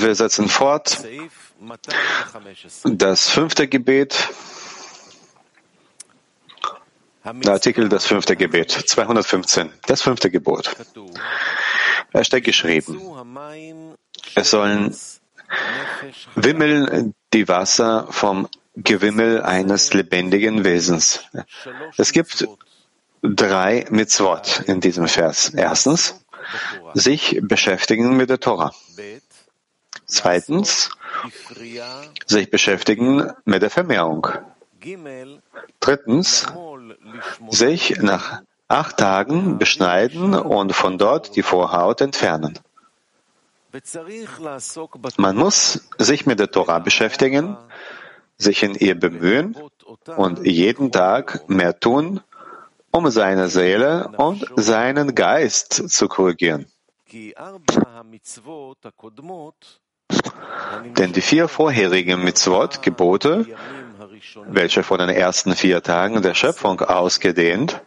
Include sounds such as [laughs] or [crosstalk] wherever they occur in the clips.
Wir setzen fort. Das fünfte Gebet. Der Artikel Das fünfte Gebet, 215, das fünfte Gebot. Da steht geschrieben, es sollen wimmeln die Wasser vom Gewimmel eines lebendigen Wesens. Es gibt drei Mitzvot in diesem Vers. Erstens, sich beschäftigen mit der Torah. Zweitens, sich beschäftigen mit der Vermehrung. Drittens, sich nach acht Tagen beschneiden und von dort die Vorhaut entfernen. Man muss sich mit der Torah beschäftigen, sich in ihr bemühen und jeden Tag mehr tun, um seine Seele und seinen Geist zu korrigieren. Denn die vier vorherigen Mitzvot, Gebote, welche von den ersten vier Tagen der Schöpfung ausgedehnt,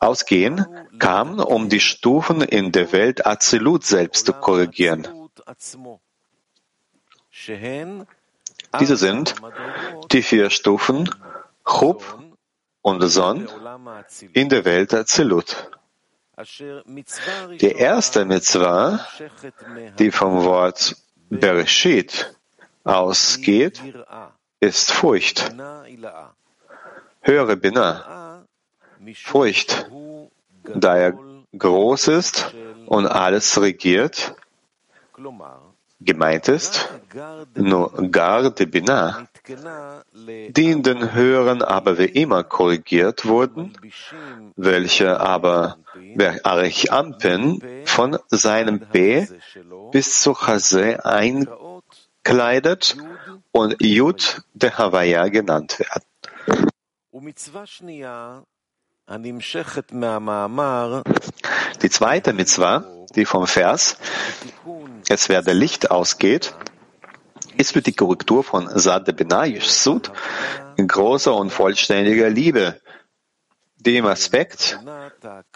ausgehen, kamen, um die Stufen in der Welt Azilut selbst zu korrigieren. Diese sind die vier Stufen Chub und Son in der Welt Azilut. Die erste Mitzvah, die vom Wort Bereshit ausgeht, ist Furcht. Höhere Binah, Furcht, da er groß ist und alles regiert, gemeint ist, nur Gar de Binah, die in den Höheren aber wie immer korrigiert wurden, welche aber Arich Ampen von seinem B bis zu Chase einkleidet und Yud de Havaya genannt werden. Die zweite Mitzvah, die vom Vers. Es werde Licht ausgeht, ist für die Korrektur von Sade Benayish Sud großer und vollständiger Liebe, die im Aspekt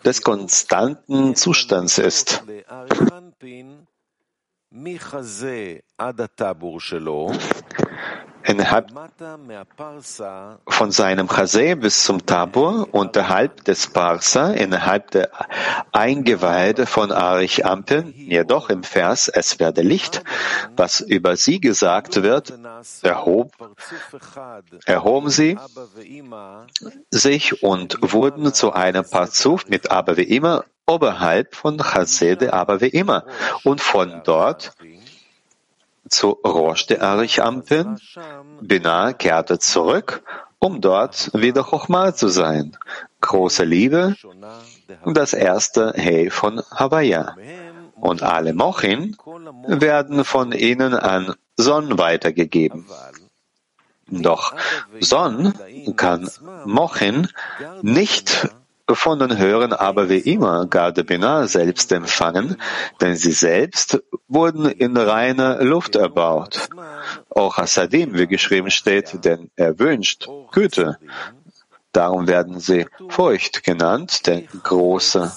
des konstanten Zustands ist innerhalb von seinem Chase bis zum Tabur, unterhalb des Parsa, innerhalb der Eingeweide von Arich Ampen, jedoch im Vers, es werde Licht, was über sie gesagt wird, erhob, erhoben sie sich und wurden zu einem Parzuf mit aber wie immer oberhalb von Chasede aber wie immer. Und von dort zu Rosh de Arichampen, Binah kehrte zurück, um dort wieder Chochma zu sein. Große Liebe, das erste Hey von Hawaii. Und alle Mochin werden von ihnen an Son weitergegeben. Doch Son kann Mochin nicht von den Höheren aber wie immer Gardebina selbst empfangen, denn sie selbst wurden in reiner Luft erbaut. Auch Hasadim, wie geschrieben steht, denn er wünscht Güte. Darum werden sie feucht genannt, der große.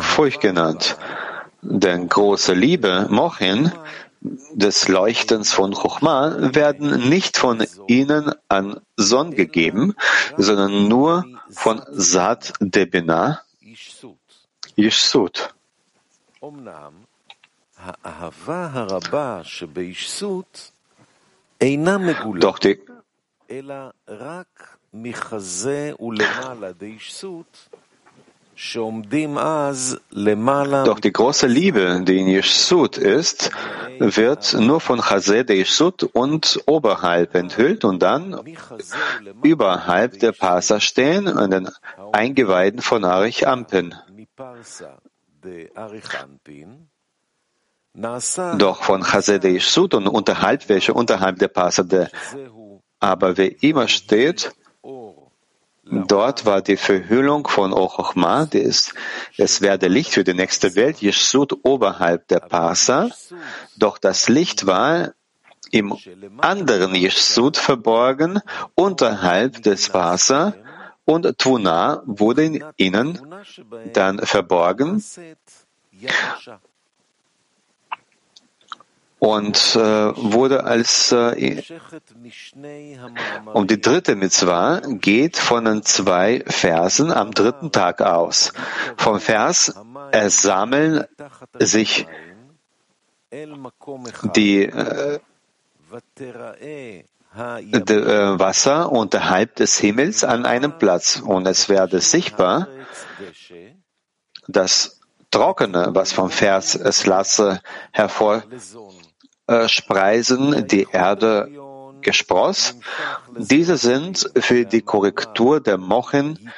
Furcht genannt. Denn große Liebe, Mochin, des Leuchtens von Chochma werden nicht von ihnen an Son gegeben, sondern nur von Sat Debina, Yishsut. Doch die doch die große Liebe, die in Yeshut ist, wird nur von Chazé der Yeshut und oberhalb enthüllt und dann überhalb der Pasa stehen an den Eingeweiden von Arich Ampen. Doch von Chazé der Yeshut und unterhalb, welche unterhalb der Pasa der aber wer immer steht, Dort war die Verhüllung von Ochochma, es werde Licht für die nächste Welt, Yeshut oberhalb der Parsa, doch das Licht war im anderen Jesud verborgen, unterhalb des Vasa, und Tvuna wurde in ihnen dann verborgen und äh, wurde als äh, und die dritte Mitzvah geht von den zwei Versen am dritten Tag aus. Vom Vers es sammeln sich die äh, äh, Wasser unterhalb des Himmels an einem Platz und es werde sichtbar, das Trockene, was vom Vers es lasse hervor äh, Spreisen die Erde Gespross. Diese sind für die Korrektur der Mochen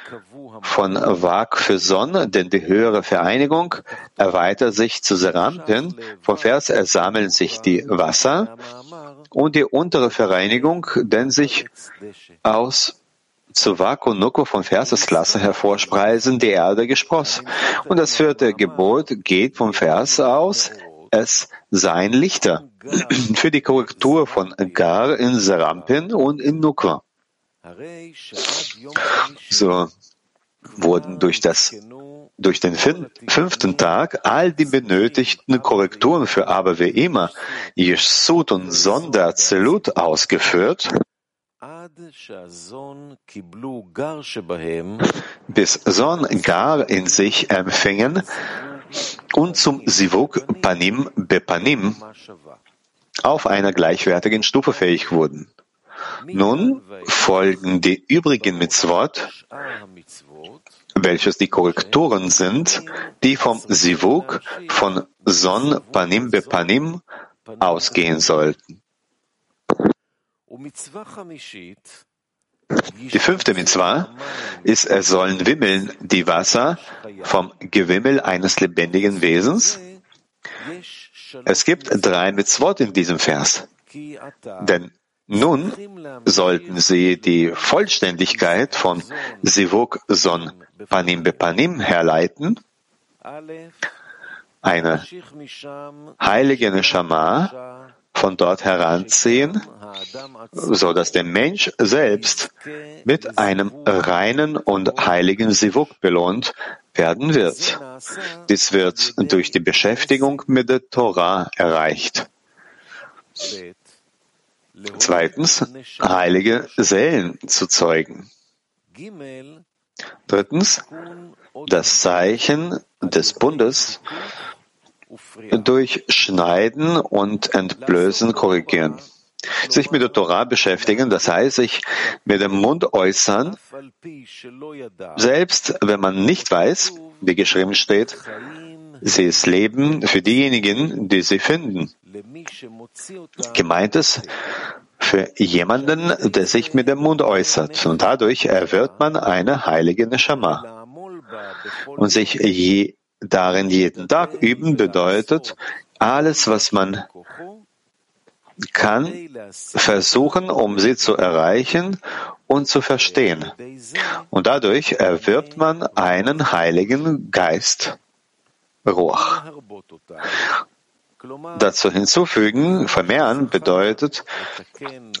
von Wag für Sonne, denn die höhere Vereinigung erweitert sich zu Serampien. Vom Vers ersammeln sich die Wasser und die untere Vereinigung denn sich aus zu Wak und Nuko von Versesklasse hervorspreisen die Erde Gespross. Und das vierte Gebot geht vom Vers aus, es seien Lichter [clears throat] für die Korrektur von Gar in Serampin und in Nukwa. So wurden durch das durch den fünften Tag all die benötigten Korrekturen für aber wie immer Jesud und Sonderzelut ausgeführt, bis Son Gar in sich empfingen und zum Sivuk Panim Bepanim auf einer gleichwertigen Stufe fähig wurden. Nun folgen die übrigen Mitzvot, welches die Korrekturen sind, die vom Sivuk von Son Panim Bepanim ausgehen sollten. Die fünfte Mitzvah ist, es sollen wimmeln die Wasser vom Gewimmel eines lebendigen Wesens. Es gibt drei Mitzvot in diesem Vers. Denn nun sollten sie die Vollständigkeit von Sivuk Son Panim Bepanim herleiten, eine heilige Neshama von dort heranziehen, so dass der Mensch selbst mit einem reinen und heiligen Sivuk belohnt werden wird. Dies wird durch die Beschäftigung mit der Torah erreicht. Zweitens, heilige Seelen zu zeugen. Drittens, das Zeichen des Bundes durch Schneiden und Entblößen korrigieren. Sich mit der Torah beschäftigen, das heißt sich mit dem Mund äußern, selbst wenn man nicht weiß, wie geschrieben steht, sie ist Leben für diejenigen, die sie finden. Gemeint ist für jemanden, der sich mit dem Mund äußert, und dadurch erwirbt man eine heilige Neshama. Und sich je darin jeden Tag üben bedeutet, alles, was man kann, versuchen, um sie zu erreichen und zu verstehen. Und dadurch erwirbt man einen heiligen Geist, Ruach. Dazu hinzufügen, vermehren bedeutet,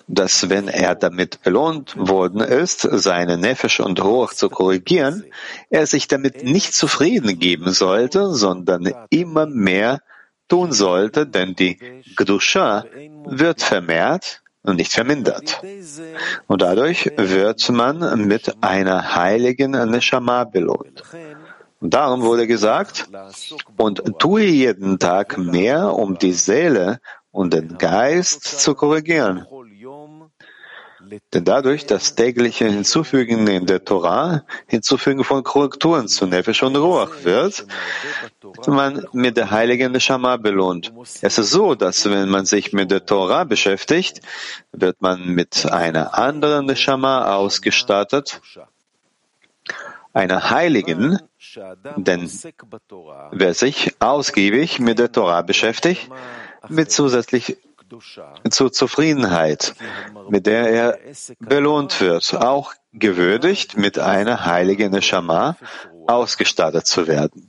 dass wenn er damit belohnt worden ist, seine Nefesh und Ruach zu korrigieren, er sich damit nicht zufrieden geben sollte, sondern immer mehr tun sollte, denn die Gdusha wird vermehrt und nicht vermindert. Und dadurch wird man mit einer heiligen Neshama belohnt. Und darum wurde gesagt, und tue jeden Tag mehr, um die Seele und den Geist zu korrigieren. Denn dadurch das tägliche Hinzufügen in der Torah, Hinzufügen von Korrekturen zu Nefesh und Ruach wird, man mit der heiligen Neshama belohnt. Es ist so, dass wenn man sich mit der Torah beschäftigt, wird man mit einer anderen Neshama ausgestattet, einer heiligen, denn wer sich ausgiebig mit der Torah beschäftigt, mit zusätzlich zur Zufriedenheit, mit der er belohnt wird, auch gewürdigt, mit einer heiligen Neshama ausgestattet zu werden.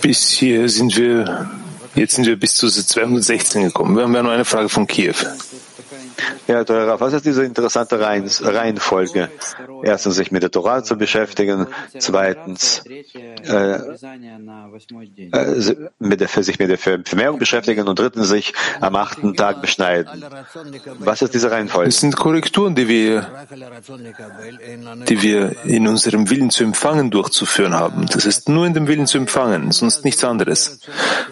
Bis hier sind wir, jetzt sind wir bis zu 216 gekommen. Wir haben ja nur eine Frage von Kiew. Ja, Teurer, was ist diese interessante Reihenfolge? Erstens, sich mit der Torah zu beschäftigen. Zweitens, äh, äh, mit der, sich mit der Vermehrung beschäftigen. Und drittens, sich am achten Tag beschneiden. Was ist diese Reihenfolge? Es sind Korrekturen, die wir, die wir in unserem Willen zu empfangen durchzuführen haben. Das ist nur in dem Willen zu empfangen, sonst nichts anderes.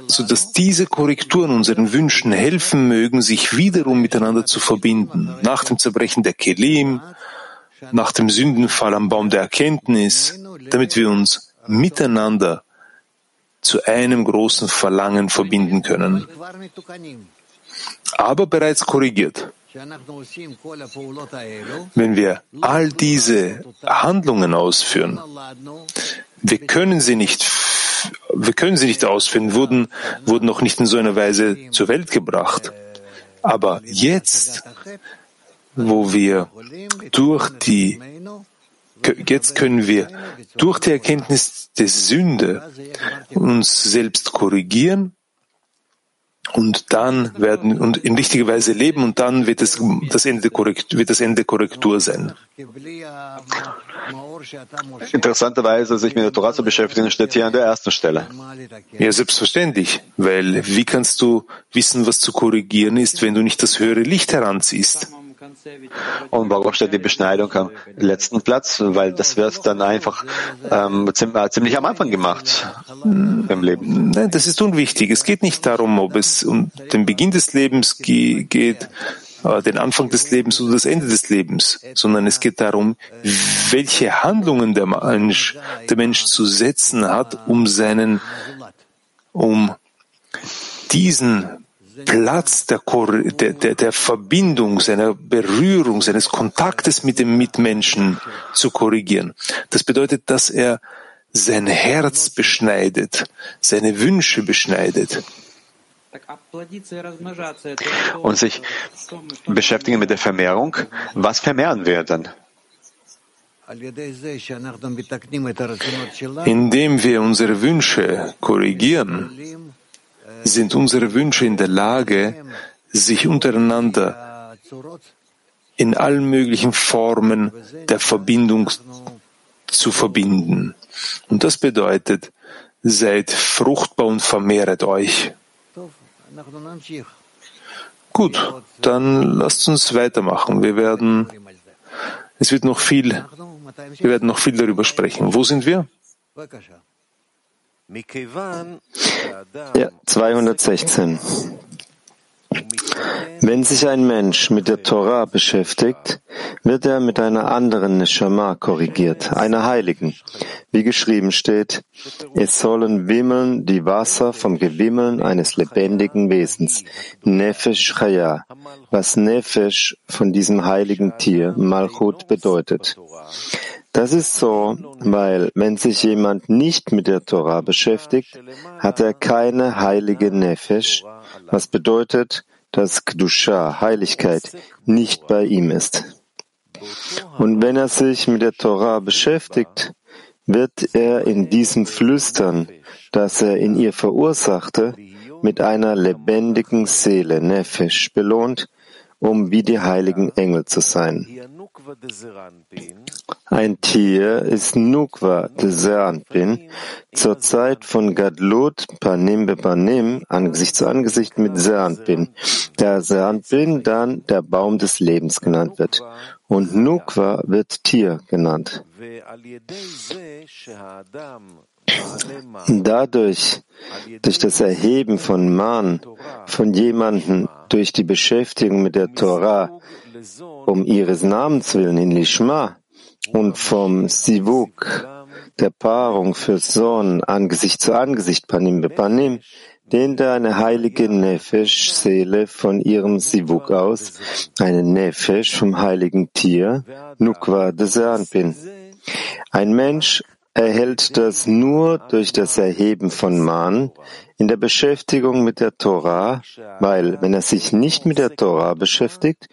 Sodass diese Korrekturen unseren Wünschen helfen mögen, sich wiederum miteinander zu verbinden. Nach dem Zerbrechen der Kelim, nach dem Sündenfall am Baum der Erkenntnis, damit wir uns miteinander zu einem großen Verlangen verbinden können. Aber bereits korrigiert. Wenn wir all diese Handlungen ausführen, wir können sie nicht, wir können sie nicht ausführen, wurden, wurden noch nicht in so einer Weise zur Welt gebracht. Aber jetzt, wo wir durch die, jetzt können wir durch die Erkenntnis der Sünde uns selbst korrigieren und dann werden und in richtiger Weise leben und dann wird es das Ende Korrektur, wird das Ende Korrektur sein. Interessanterweise, sich mit der Torah zu beschäftigen, steht hier an der ersten Stelle. Ja, selbstverständlich, weil wie kannst du wissen, was zu korrigieren ist, wenn du nicht das höhere Licht heranziehst? Und warum steht die Beschneidung am letzten Platz? Weil das wird dann einfach ähm, ziemlich am Anfang gemacht im Leben. Nein, das ist unwichtig. Es geht nicht darum, ob es um den Beginn des Lebens geht, äh, den Anfang des Lebens oder das Ende des Lebens, sondern es geht darum, welche Handlungen der Mensch, der Mensch zu setzen hat, um seinen, um diesen Platz der, der, der, der Verbindung, seiner Berührung, seines Kontaktes mit dem Mitmenschen zu korrigieren. Das bedeutet, dass er sein Herz beschneidet, seine Wünsche beschneidet. Und sich beschäftigen mit der Vermehrung. Was vermehren wir dann? Indem wir unsere Wünsche korrigieren, sind unsere Wünsche in der Lage, sich untereinander in allen möglichen Formen der Verbindung zu verbinden. Und das bedeutet, seid fruchtbar und vermehret euch. Gut, dann lasst uns weitermachen. Wir werden, es wird noch viel, wir werden noch viel darüber sprechen. Wo sind wir? Ja, 216. Wenn sich ein Mensch mit der Torah beschäftigt, wird er mit einer anderen Neshama korrigiert, einer Heiligen. Wie geschrieben steht, es sollen wimmeln die Wasser vom Gewimmeln eines lebendigen Wesens, Nefesh Chaya, was Nefesh von diesem heiligen Tier, Malchut, bedeutet. Das ist so, weil wenn sich jemand nicht mit der Torah beschäftigt, hat er keine heilige Nefesh, was bedeutet, dass Kdusha, Heiligkeit, nicht bei ihm ist. Und wenn er sich mit der Torah beschäftigt, wird er in diesem Flüstern, das er in ihr verursachte, mit einer lebendigen Seele, Nefesh, belohnt, um wie die heiligen Engel zu sein. Ein Tier ist Nukwa de Seanpin zur Zeit von Gadlut Panim Bepanim, Angesicht zu Angesicht mit Seanpin, der Seanpin dann der Baum des Lebens genannt wird. Und Nukwa wird Tier genannt. Dadurch, durch das Erheben von Man, von jemandem durch die Beschäftigung mit der Torah, um ihres Namens willen in Lishma und vom Sivuk, der Paarung für Sohn, Angesicht zu Angesicht, Panim Bepanim, dehnte eine heilige Nefesh-Seele von ihrem Sivuk aus, eine Nefesh vom heiligen Tier, Nukwa de Seanpin. Ein Mensch erhält das nur durch das Erheben von Man in der Beschäftigung mit der Torah, weil, wenn er sich nicht mit der Torah beschäftigt,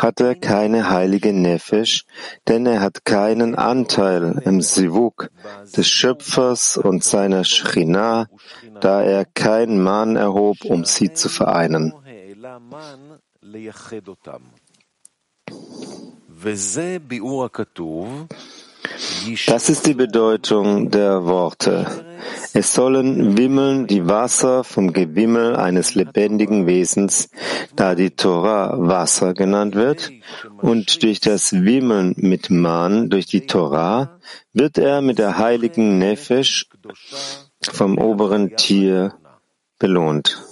hat er keine heilige Nefesh, denn er hat keinen Anteil im Sivuk des Schöpfers und seiner Schrina, da er kein Man erhob, um sie zu vereinen. Das ist die Bedeutung der Worte. Es sollen wimmeln die Wasser vom Gewimmel eines lebendigen Wesens, da die Torah Wasser genannt wird, und durch das Wimmeln mit Man, durch die Torah, wird er mit der heiligen Nefesh vom oberen Tier belohnt.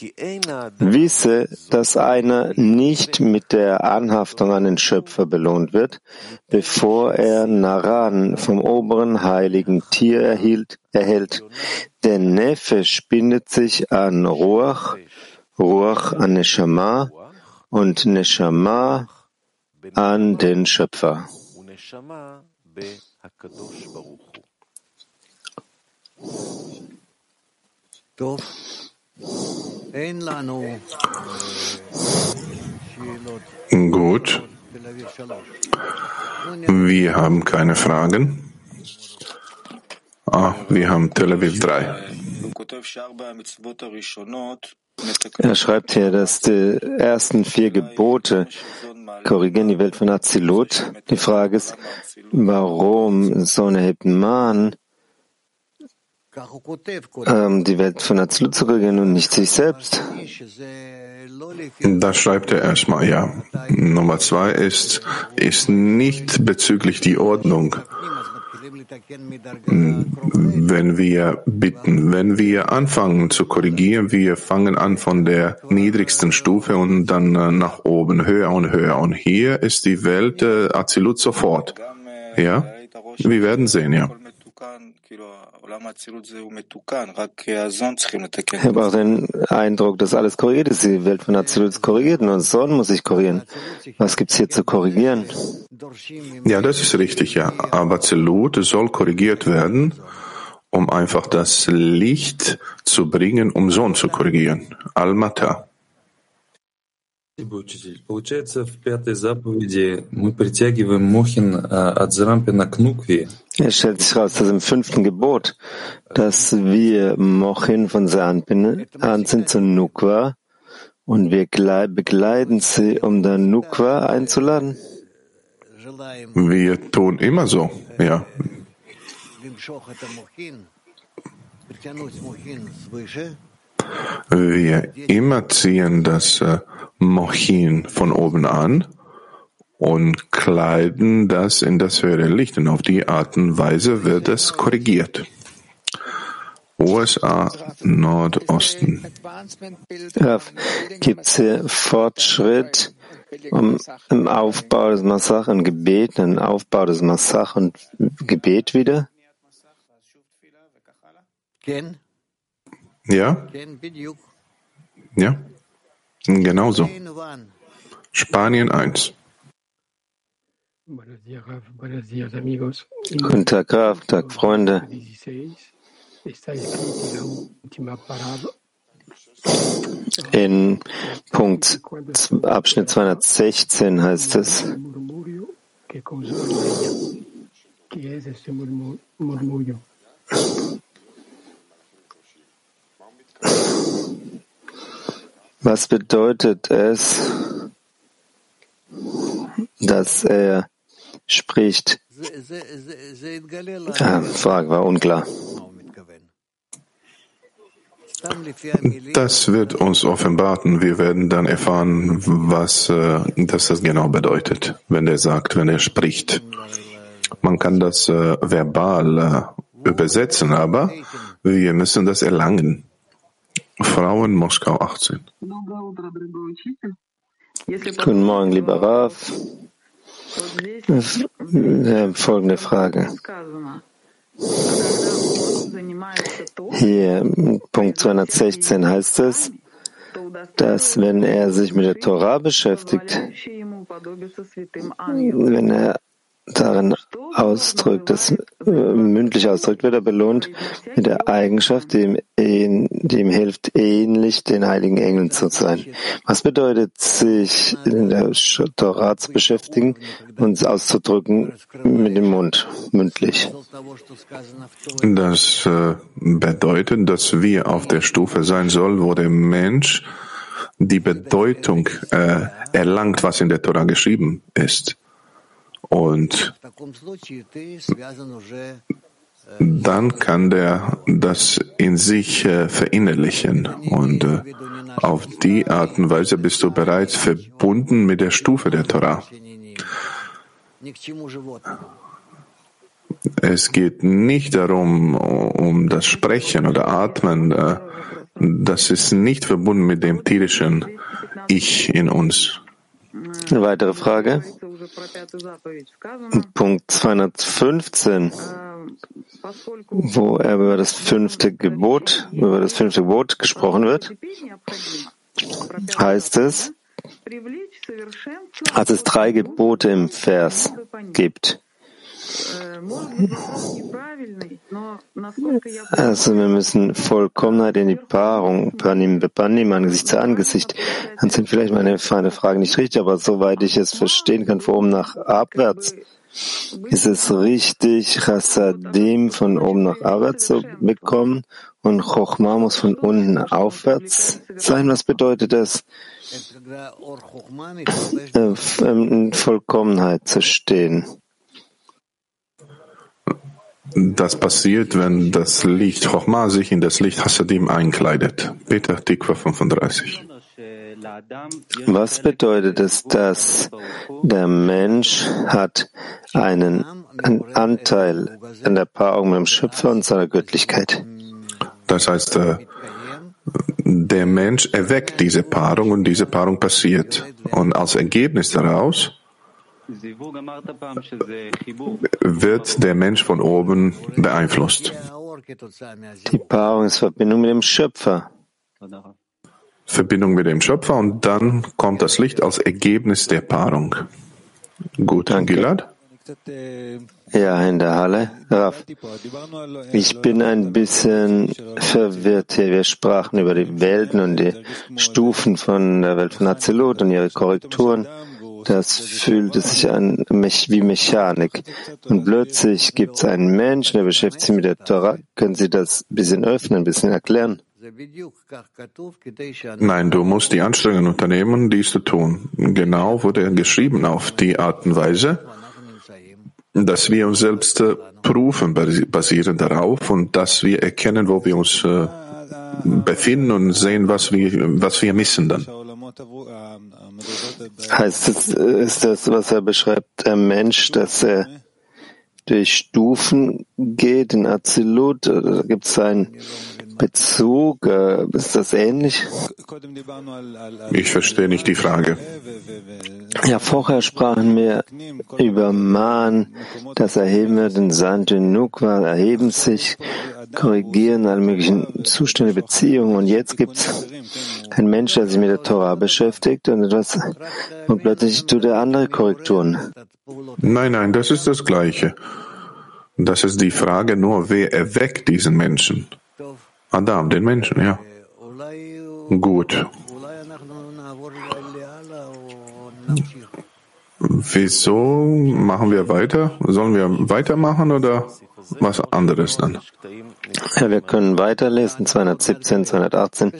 Wisse, dass einer nicht mit der Anhaftung an den Schöpfer belohnt wird, bevor er Naran vom oberen heiligen Tier erhielt, erhält. Denn Nefesh bindet sich an Ruach, Ruach an Neshama und Neshama an den Schöpfer. Gut. Wir haben keine Fragen. Ah, wir haben Tel Aviv 3. Er schreibt hier, dass die ersten vier Gebote korrigieren die Welt von Azilut. Die Frage ist, warum so eine ähm, die Welt von Azilut zu regieren und nicht sich selbst. Das schreibt er erstmal, ja. Nummer zwei ist, ist nicht bezüglich die Ordnung. Wenn wir bitten, wenn wir anfangen zu korrigieren, wir fangen an von der niedrigsten Stufe und dann äh, nach oben, höher und höher. Und hier ist die Welt äh, Azilut sofort. Ja? Wir werden sehen, ja. Ich habe auch den Eindruck, dass alles korrigiert ist. Die Welt von Azilut ist korrigiert und Sohn muss sich korrigieren. Was gibt es hier zu korrigieren? Ja, das ist richtig, ja. Aber Zelut soll korrigiert werden, um einfach das Licht zu bringen, um Sohn zu korrigieren. Almata. Получается, в пятой заповеди мы притягиваем Мохин от Зрампина к Нукви. Es stellt sich raus, dass im fünften Gebot, dass wir Mochin von Sanpin an sind zu Nukwa und wir begleiten sie, um dann Nukwa einzuladen. Wir tun immer so, ja. Wir immer ziehen das äh, Mochin von oben an und kleiden das in das höhere Licht. Und auf die Art und Weise wird es korrigiert. USA Nordosten. Gibt es hier Fortschritt um, im Aufbau des Massach und Gebet, im Aufbau des Massach und Gebet wieder? Ja? Ja? Genauso. Spanien 1. Guten Tag, Graf, Tag, Freunde. In Punkt Abschnitt 216 heißt es, Was bedeutet es, dass er spricht? Ah, Frage war unklar. Das wird uns offenbaren. Wir werden dann erfahren, was äh, das, das genau bedeutet, wenn er sagt, wenn er spricht. Man kann das äh, verbal äh, übersetzen, aber wir müssen das erlangen. Frauen Moskau 18. Guten Morgen, lieber Raf. Folgende Frage. Hier, Punkt 216 heißt es, dass wenn er sich mit der Torah beschäftigt, wenn er darin ausdrückt, das äh, mündlich ausdrückt, wird er belohnt mit der Eigenschaft, die ihm, die ihm hilft, ähnlich den heiligen Engeln zu sein. Was bedeutet, sich in der Torah zu beschäftigen und auszudrücken mit dem Mund, mündlich? Das äh, bedeutet, dass wir auf der Stufe sein sollen, wo der Mensch die Bedeutung äh, erlangt, was in der Torah geschrieben ist. Und dann kann der das in sich äh, verinnerlichen. Und äh, auf die Art und Weise bist du bereits verbunden mit der Stufe der Torah. Es geht nicht darum, um das Sprechen oder Atmen. Äh, das ist nicht verbunden mit dem tierischen Ich in uns. Eine weitere Frage. Punkt 215, wo er über das fünfte Gebot, über das fünfte Gebot gesprochen wird, heißt es, als es drei Gebote im Vers gibt. Also wir müssen Vollkommenheit in die Paarung, Panim Bepanim, Angesicht zu Angesicht. Dann sind vielleicht meine, meine Fragen nicht richtig, aber soweit ich es verstehen kann, von oben nach abwärts, ist es richtig, Chassadim von oben nach abwärts zu bekommen und Chochma muss von unten aufwärts sein? Was bedeutet das? Äh, in Vollkommenheit zu stehen. Das passiert, wenn das Licht Chochma sich in das Licht Hasadim einkleidet. Peter Tikva 35. Was bedeutet es, dass der Mensch hat einen, einen Anteil an der Paarung mit dem Schöpfer und seiner Göttlichkeit? Das heißt, äh, der Mensch erweckt diese Paarung und diese Paarung passiert. Und als Ergebnis daraus wird der Mensch von oben beeinflusst. Die Paarung ist Verbindung mit dem Schöpfer. Verbindung mit dem Schöpfer und dann kommt das Licht als Ergebnis der Paarung. Gut, Danke. Gilad? Ja, in der Halle. Raff. Ich bin ein bisschen verwirrt hier. Wir sprachen über die Welten und die Stufen von der Welt von Azelut und ihre Korrekturen. Das fühlte sich an wie Mechanik. Und plötzlich gibt es einen Menschen, der beschäftigt sich mit der Torah. Können Sie das ein bisschen öffnen, ein bisschen erklären? Nein, du musst die Anstrengungen unternehmen, dies zu tun. Genau wurde geschrieben auf die Art und Weise, dass wir uns selbst äh, prüfen, basieren darauf und dass wir erkennen, wo wir uns äh, befinden und sehen, was wir, was wir missen dann. Heißt es, ist das, was er beschreibt, der Mensch, dass er durch Stufen geht in Azilut? Gibt es einen Bezug? Äh, ist das ähnlich? Ich verstehe nicht die Frage. Ja, vorher sprachen wir über Man, das Erheben wird in Sand und Nukwa, erheben sich, korrigieren alle möglichen Zustände, Beziehungen. Und jetzt gibt es einen Mensch, der sich mit der Torah beschäftigt und etwas, und plötzlich tut er andere Korrekturen. Nein, nein, das ist das Gleiche. Das ist die Frage nur, wer erweckt diesen Menschen? Adam, den Menschen, ja. Gut. Wieso machen wir weiter? Sollen wir weitermachen oder was anderes dann? Ja, wir können weiterlesen, 217, 218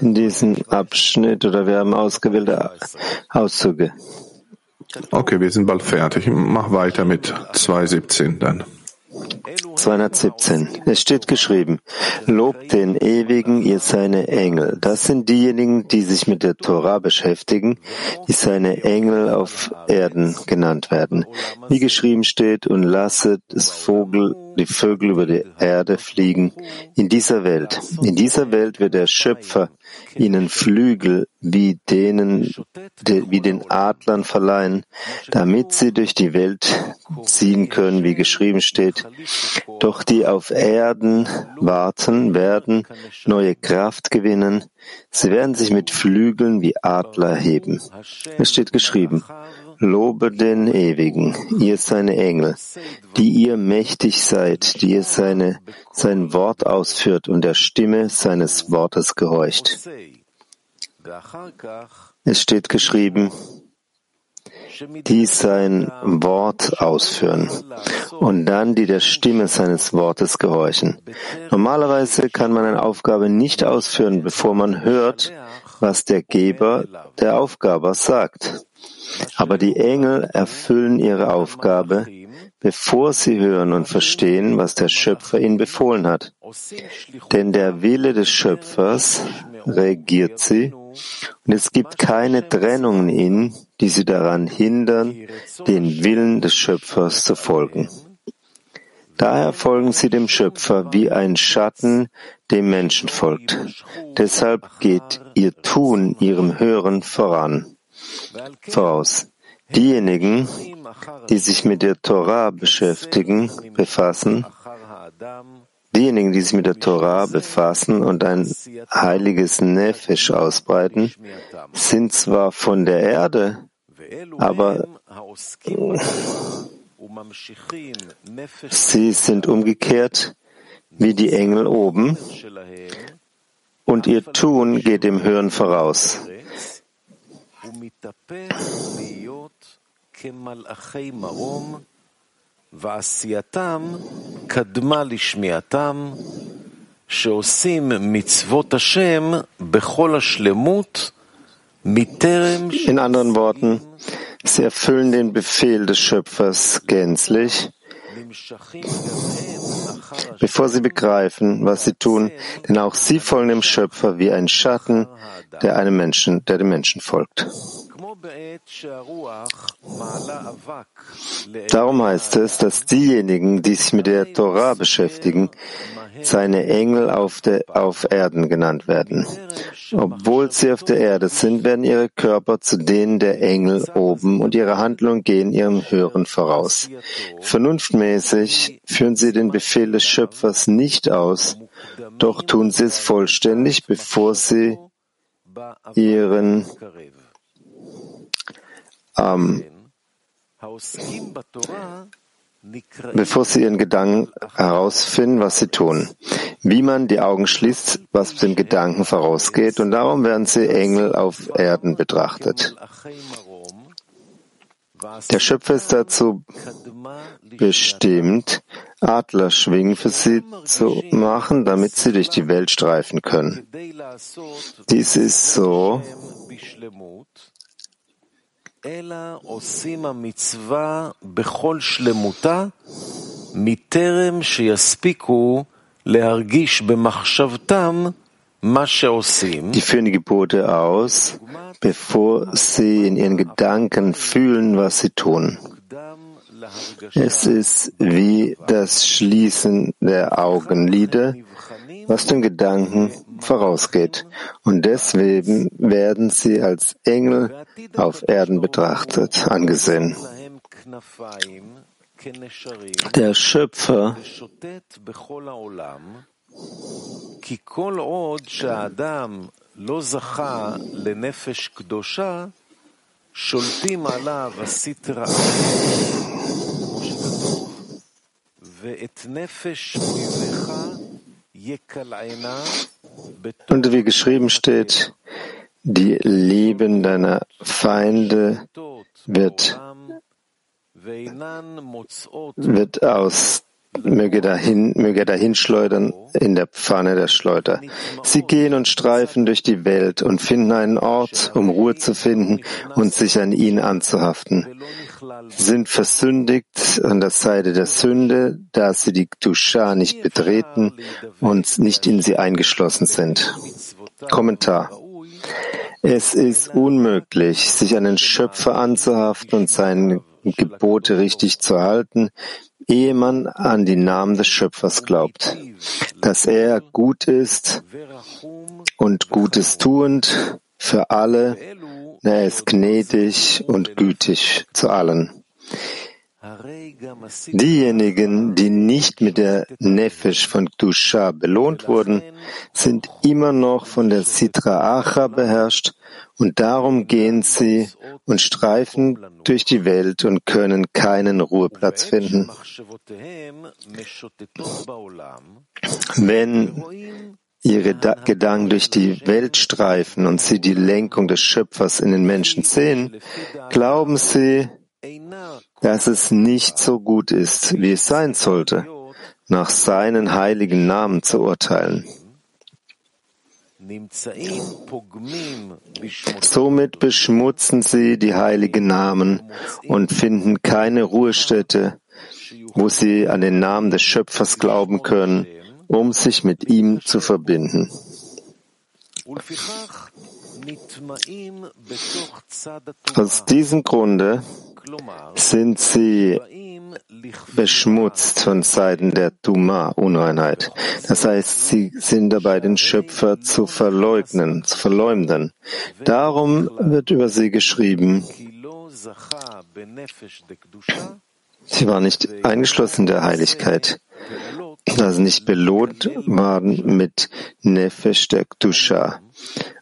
in diesem Abschnitt oder wir haben ausgewählte Auszüge. Okay, wir sind bald fertig. Mach weiter mit 217 dann. 217. Es steht geschrieben, Lobt den Ewigen, ihr seine Engel. Das sind diejenigen, die sich mit der Torah beschäftigen, die seine Engel auf Erden genannt werden. Wie geschrieben steht, und lasset das Vogel, die Vögel über die Erde fliegen. In dieser Welt, in dieser Welt wird der Schöpfer ihnen Flügel wie denen, wie den Adlern verleihen, damit sie durch die Welt ziehen können, wie geschrieben steht. Doch die auf Erden warten, werden neue Kraft gewinnen. Sie werden sich mit Flügeln wie Adler heben. Es steht geschrieben. Lobe den Ewigen, ihr seine Engel, die ihr mächtig seid, die ihr seine, sein Wort ausführt und der Stimme seines Wortes gehorcht. Es steht geschrieben, die sein Wort ausführen und dann die der Stimme seines Wortes gehorchen. Normalerweise kann man eine Aufgabe nicht ausführen, bevor man hört, was der Geber der Aufgabe sagt. Aber die Engel erfüllen ihre Aufgabe, bevor sie hören und verstehen, was der Schöpfer ihnen befohlen hat. Denn der Wille des Schöpfers regiert sie und es gibt keine Trennungen in ihnen, die sie daran hindern, den Willen des Schöpfers zu folgen. Daher folgen sie dem Schöpfer wie ein Schatten dem Menschen folgt. Deshalb geht ihr Tun ihrem Hören voran, voraus. Diejenigen, die sich mit der Torah beschäftigen, befassen, diejenigen, die sich mit der Torah befassen und ein heiliges Nefesh ausbreiten, sind zwar von der Erde, aber sie sind umgekehrt wie die Engel oben und ihr Tun geht dem Hören voraus. ועשייתם קדמה לשמיעתם, שעושים מצוות השם בכל השלמות, מטרם... In anderen Worten, sie erfüllen den Befehl des Schöpfers gänzlich, bevor sie begreifen, was sie tun, denn auch sie folgen dem Schöpfer wie ein Schatten, der einem Menschen, der dem Menschen folgt. Darum heißt es, dass diejenigen, die sich mit der Torah beschäftigen, seine Engel auf, der, auf Erden genannt werden. Obwohl sie auf der Erde sind, werden ihre Körper zu denen der Engel oben und ihre Handlungen gehen ihrem Hören voraus. Vernunftmäßig führen sie den Befehl des Schöpfers nicht aus, doch tun sie es vollständig, bevor sie ihren ähm, bevor sie ihren Gedanken herausfinden, was sie tun. Wie man die Augen schließt, was dem Gedanken vorausgeht, und darum werden sie Engel auf Erden betrachtet. Der Schöpfer ist dazu bestimmt, Adlerschwingen für sie zu machen, damit sie durch die Welt streifen können. Dies ist so, Die führen die Gebote aus, bevor sie in ihren Gedanken fühlen, was sie tun. Es ist wie das Schließen der Augenlider, was den Gedanken vorausgeht. Und deswegen werden sie als Engel auf Erden betrachtet, angesehen. Der Schöpfer שולטים עליו הסטרא כמו שכתוב, ואת נפש אויביך und wie geschrieben steht, die Leben deiner Feinde wird, wird aus möge dahin, möge dahin schleudern in der Pfanne der Schleuder. Sie gehen und streifen durch die Welt und finden einen Ort, um Ruhe zu finden und sich an ihn anzuhaften. Sind versündigt an der Seite der Sünde, da sie die Dusha nicht betreten und nicht in sie eingeschlossen sind. Kommentar. Es ist unmöglich, sich an den Schöpfer anzuhaften und seine Gebote richtig zu halten, ehe man an die Namen des Schöpfers glaubt, dass er gut ist und Gutes tuend für alle, er ist gnädig und gütig zu allen. Diejenigen, die nicht mit der Nefesh von Dusha belohnt wurden, sind immer noch von der Sitra Acha beherrscht und darum gehen sie und streifen durch die Welt und können keinen Ruheplatz finden. Wenn ihre Gedanken durch die Welt streifen und sie die Lenkung des Schöpfers in den Menschen sehen, glauben sie, dass es nicht so gut ist, wie es sein sollte, nach seinen heiligen Namen zu urteilen. Somit beschmutzen sie die heiligen Namen und finden keine Ruhestätte, wo sie an den Namen des Schöpfers glauben können, um sich mit ihm zu verbinden. Aus diesem Grunde sind sie beschmutzt von Seiten der Tuma, Unreinheit. Das heißt, sie sind dabei, den Schöpfer zu verleugnen, zu verleumden. Darum wird über sie geschrieben, sie war nicht eingeschlossen in der Heiligkeit, sie nicht belohnt waren mit Nefesh der Kdusha.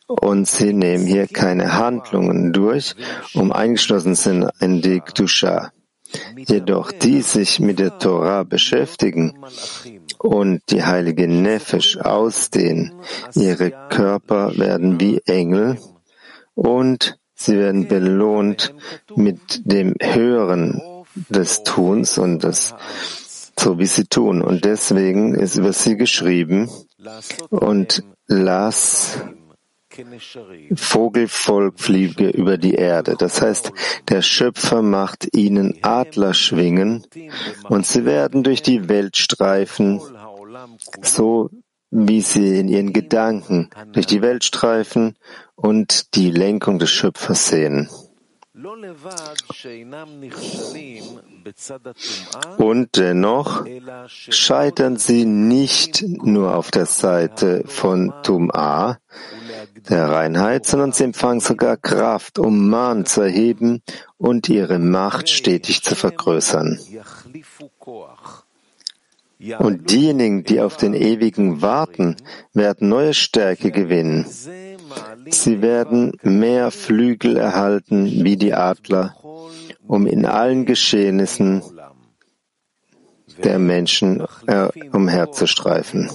Und sie nehmen hier keine Handlungen durch, um eingeschlossen sind in die Kdusha. Jedoch die sich mit der Torah beschäftigen und die heilige Nefesh ausdehnen, ihre Körper werden wie Engel und sie werden belohnt mit dem Höheren des Tuns und das so wie sie tun. Und deswegen ist über sie geschrieben und lass Vogelvolk fliege über die Erde. Das heißt, der Schöpfer macht ihnen Adler schwingen und sie werden durch die Welt streifen, so wie sie in ihren Gedanken durch die Welt streifen und die Lenkung des Schöpfers sehen. Und dennoch scheitern sie nicht nur auf der Seite von Tum'a, der Reinheit, sondern sie empfangen sogar Kraft, um Mahn zu erheben und ihre Macht stetig zu vergrößern. Und diejenigen, die auf den Ewigen warten, werden neue Stärke gewinnen. Sie werden mehr Flügel erhalten wie die Adler, um in allen Geschehnissen der Menschen äh, umherzustreifen.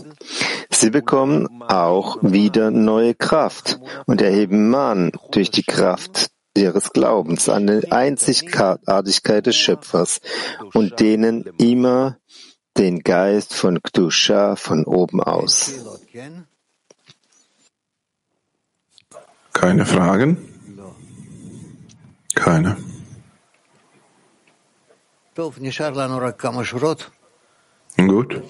Sie bekommen auch wieder neue Kraft und erheben Mahn durch die Kraft ihres Glaubens an die Einzigartigkeit des Schöpfers und denen immer den Geist von Kdusha von oben aus. Keine Fragen? Keine. Gut.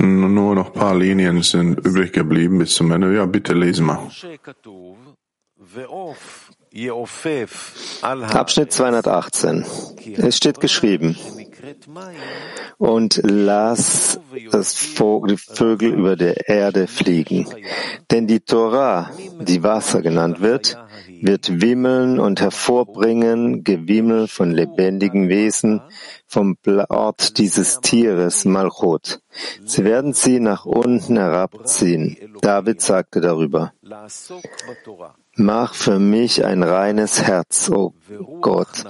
Nur noch ein paar Linien sind übrig geblieben bis zum Ende. Ja, bitte lesen mal. Abschnitt 218. Es steht geschrieben, und lass das Vögel über der Erde fliegen. Denn die Torah, die Wasser genannt wird, wird wimmeln und hervorbringen Gewimmel von lebendigen Wesen vom Ort dieses Tieres, Malchut. Sie werden sie nach unten herabziehen. David sagte darüber, Mach für mich ein reines Herz, o oh Gott,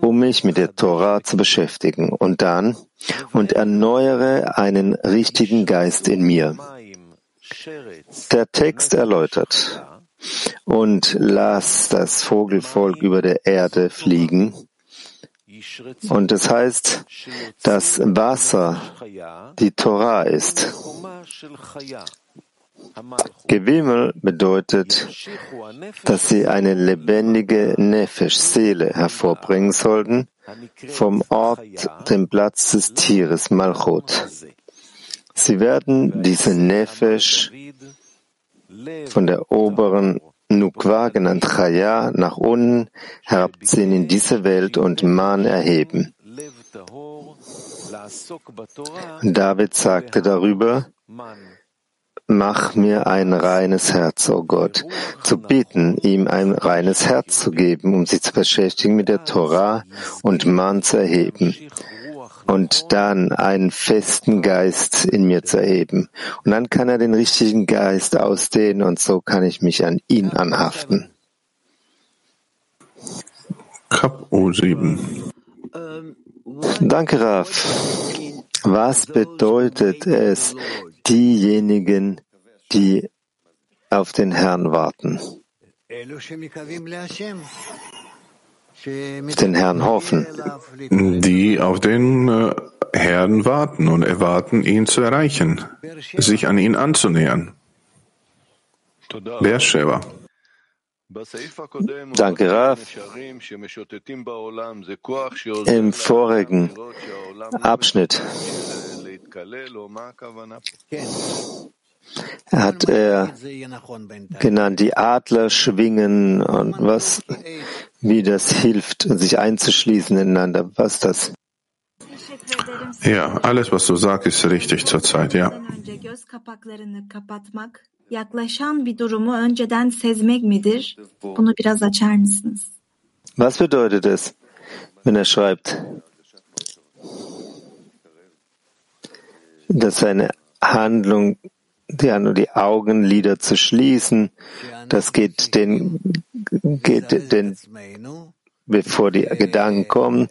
um mich mit der Torah zu beschäftigen. Und dann, und erneuere einen richtigen Geist in mir. Der Text erläutert, und lass das Vogelvolk über der Erde fliegen. Und es das heißt, dass Wasser die Torah ist. Gewimmel bedeutet, dass sie eine lebendige Nefesh, Seele, hervorbringen sollten, vom Ort, dem Platz des Tieres, Malchut. Sie werden diese Nefesh von der oberen Nukwa, genannt Chaya, nach unten herabziehen in diese Welt und Man erheben. David sagte darüber, mach mir ein reines Herz, o oh Gott, zu bitten, ihm ein reines Herz zu geben, um sich zu beschäftigen mit der Torah und Mann zu erheben und dann einen festen Geist in mir zu erheben. Und dann kann er den richtigen Geist ausdehnen und so kann ich mich an ihn anhaften. Kap O7. Danke, Raf. Was bedeutet es, diejenigen, die auf den Herrn warten, den Herrn hoffen? Die auf den äh, Herrn warten und erwarten, ihn zu erreichen, sich an ihn anzunähern. Beersheba. Danke, Raf. Im vorigen Abschnitt hat er genannt, die Adler schwingen und was, wie das [laughs] hilft, sich einzuschließen ineinander. Was ist das? Ja, alles, was du sagst, ist richtig zurzeit, ja. Was bedeutet es, wenn er schreibt, dass seine Handlung, ja, nur die Augenlider zu schließen, das geht den, geht den, bevor die Gedanken kommen,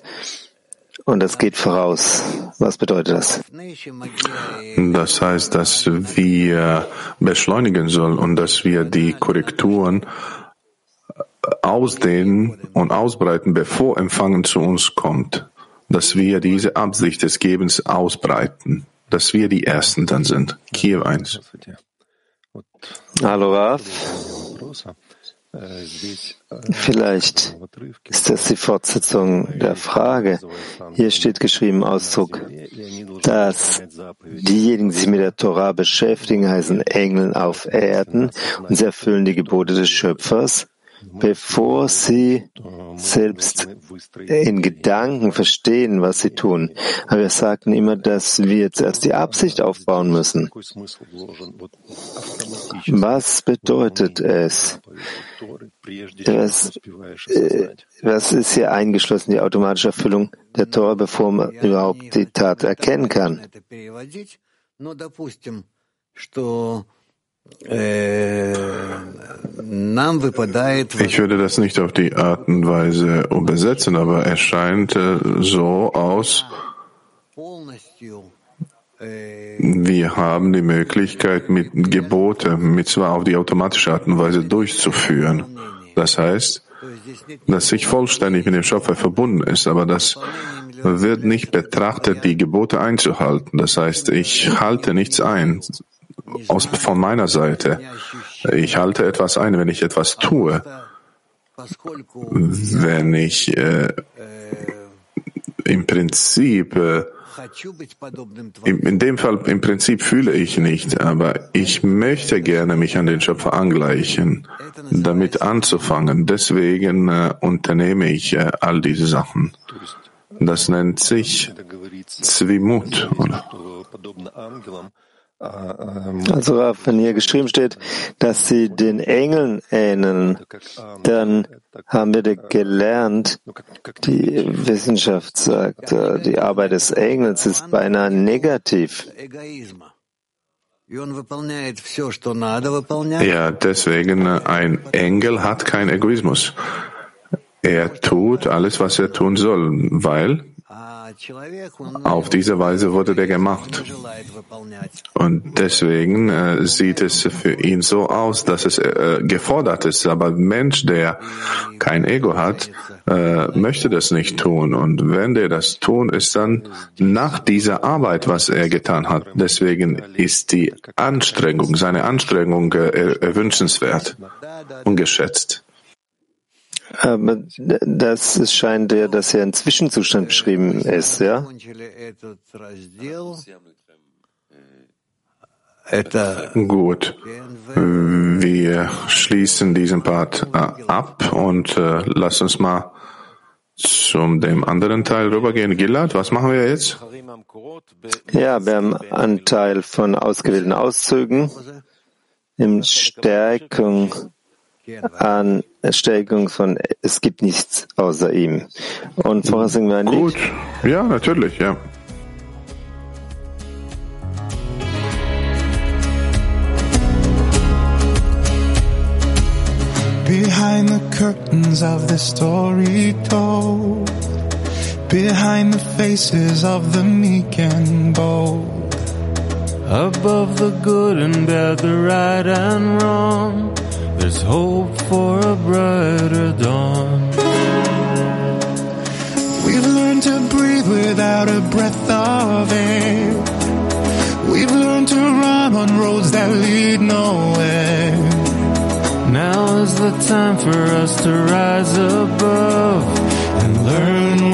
und das geht voraus. Was bedeutet das? Das heißt, dass wir beschleunigen sollen und dass wir die Korrekturen ausdehnen und ausbreiten, bevor Empfangen zu uns kommt. Dass wir diese Absicht des Gebens ausbreiten. Dass wir die Ersten dann sind. Kiew 1. Hallo Raf. Vielleicht ist das die Fortsetzung der Frage. Hier steht geschrieben Ausdruck, dass diejenigen, die sich mit der Torah beschäftigen, heißen Engeln auf Erden und sie erfüllen die Gebote des Schöpfers bevor sie selbst in Gedanken verstehen, was sie tun. Aber wir sagten immer, dass wir zuerst die Absicht aufbauen müssen. Was bedeutet es? Was, äh, was ist hier eingeschlossen, die automatische Erfüllung der Tor, bevor man überhaupt die Tat erkennen kann? Äh, ich würde das nicht auf die Art und Weise übersetzen, aber es scheint äh, so aus, wir haben die Möglichkeit, mit Gebote, mit zwar auf die automatische Art und Weise durchzuführen. Das heißt, dass sich vollständig mit dem Schöpfer verbunden ist, aber das wird nicht betrachtet, die Gebote einzuhalten. Das heißt, ich halte nichts ein, aus, von meiner Seite. Ich halte etwas ein, wenn ich etwas tue. Wenn ich äh, im Prinzip, äh, in, dem Fall im Prinzip fühle ich nicht, aber ich möchte gerne mich an den Schöpfer angleichen, damit anzufangen. Deswegen äh, unternehme ich äh, all diese Sachen. Das nennt sich Zwimut. Oder? Also wenn hier geschrieben steht, dass sie den Engeln ähneln, dann haben wir gelernt, die Wissenschaft sagt, äh, die Arbeit des Engels ist beinahe negativ. Ja, deswegen äh, ein Engel hat keinen Egoismus. Er tut alles, was er tun soll, weil auf diese Weise wurde der gemacht. Und deswegen äh, sieht es für ihn so aus, dass es äh, gefordert ist. Aber ein Mensch, der kein Ego hat, äh, möchte das nicht tun. Und wenn der das tun, ist dann nach dieser Arbeit, was er getan hat. Deswegen ist die Anstrengung, seine Anstrengung äh, wünschenswert und geschätzt. Aber das scheint ja, dass hier ein Zwischenzustand beschrieben ist, ja? Gut. Wir schließen diesen Part äh, ab und äh, lass uns mal zum dem anderen Teil rübergehen. Gilad, was machen wir jetzt? Ja, wir haben einen Teil von ausgewählten Auszügen in Stärkung an Stärkung von es gibt nichts außer ihm. Und vorher singen wir ein Gut, Lied. ja, natürlich, ja. Behind the curtains of the story told, behind the faces of the meek and bold, above the good and bad, the right and wrong, there's hope for a brighter dawn. We've learned to breathe without a breath of air. We've learned to run on roads that lead nowhere. Now is the time for us to rise above and learn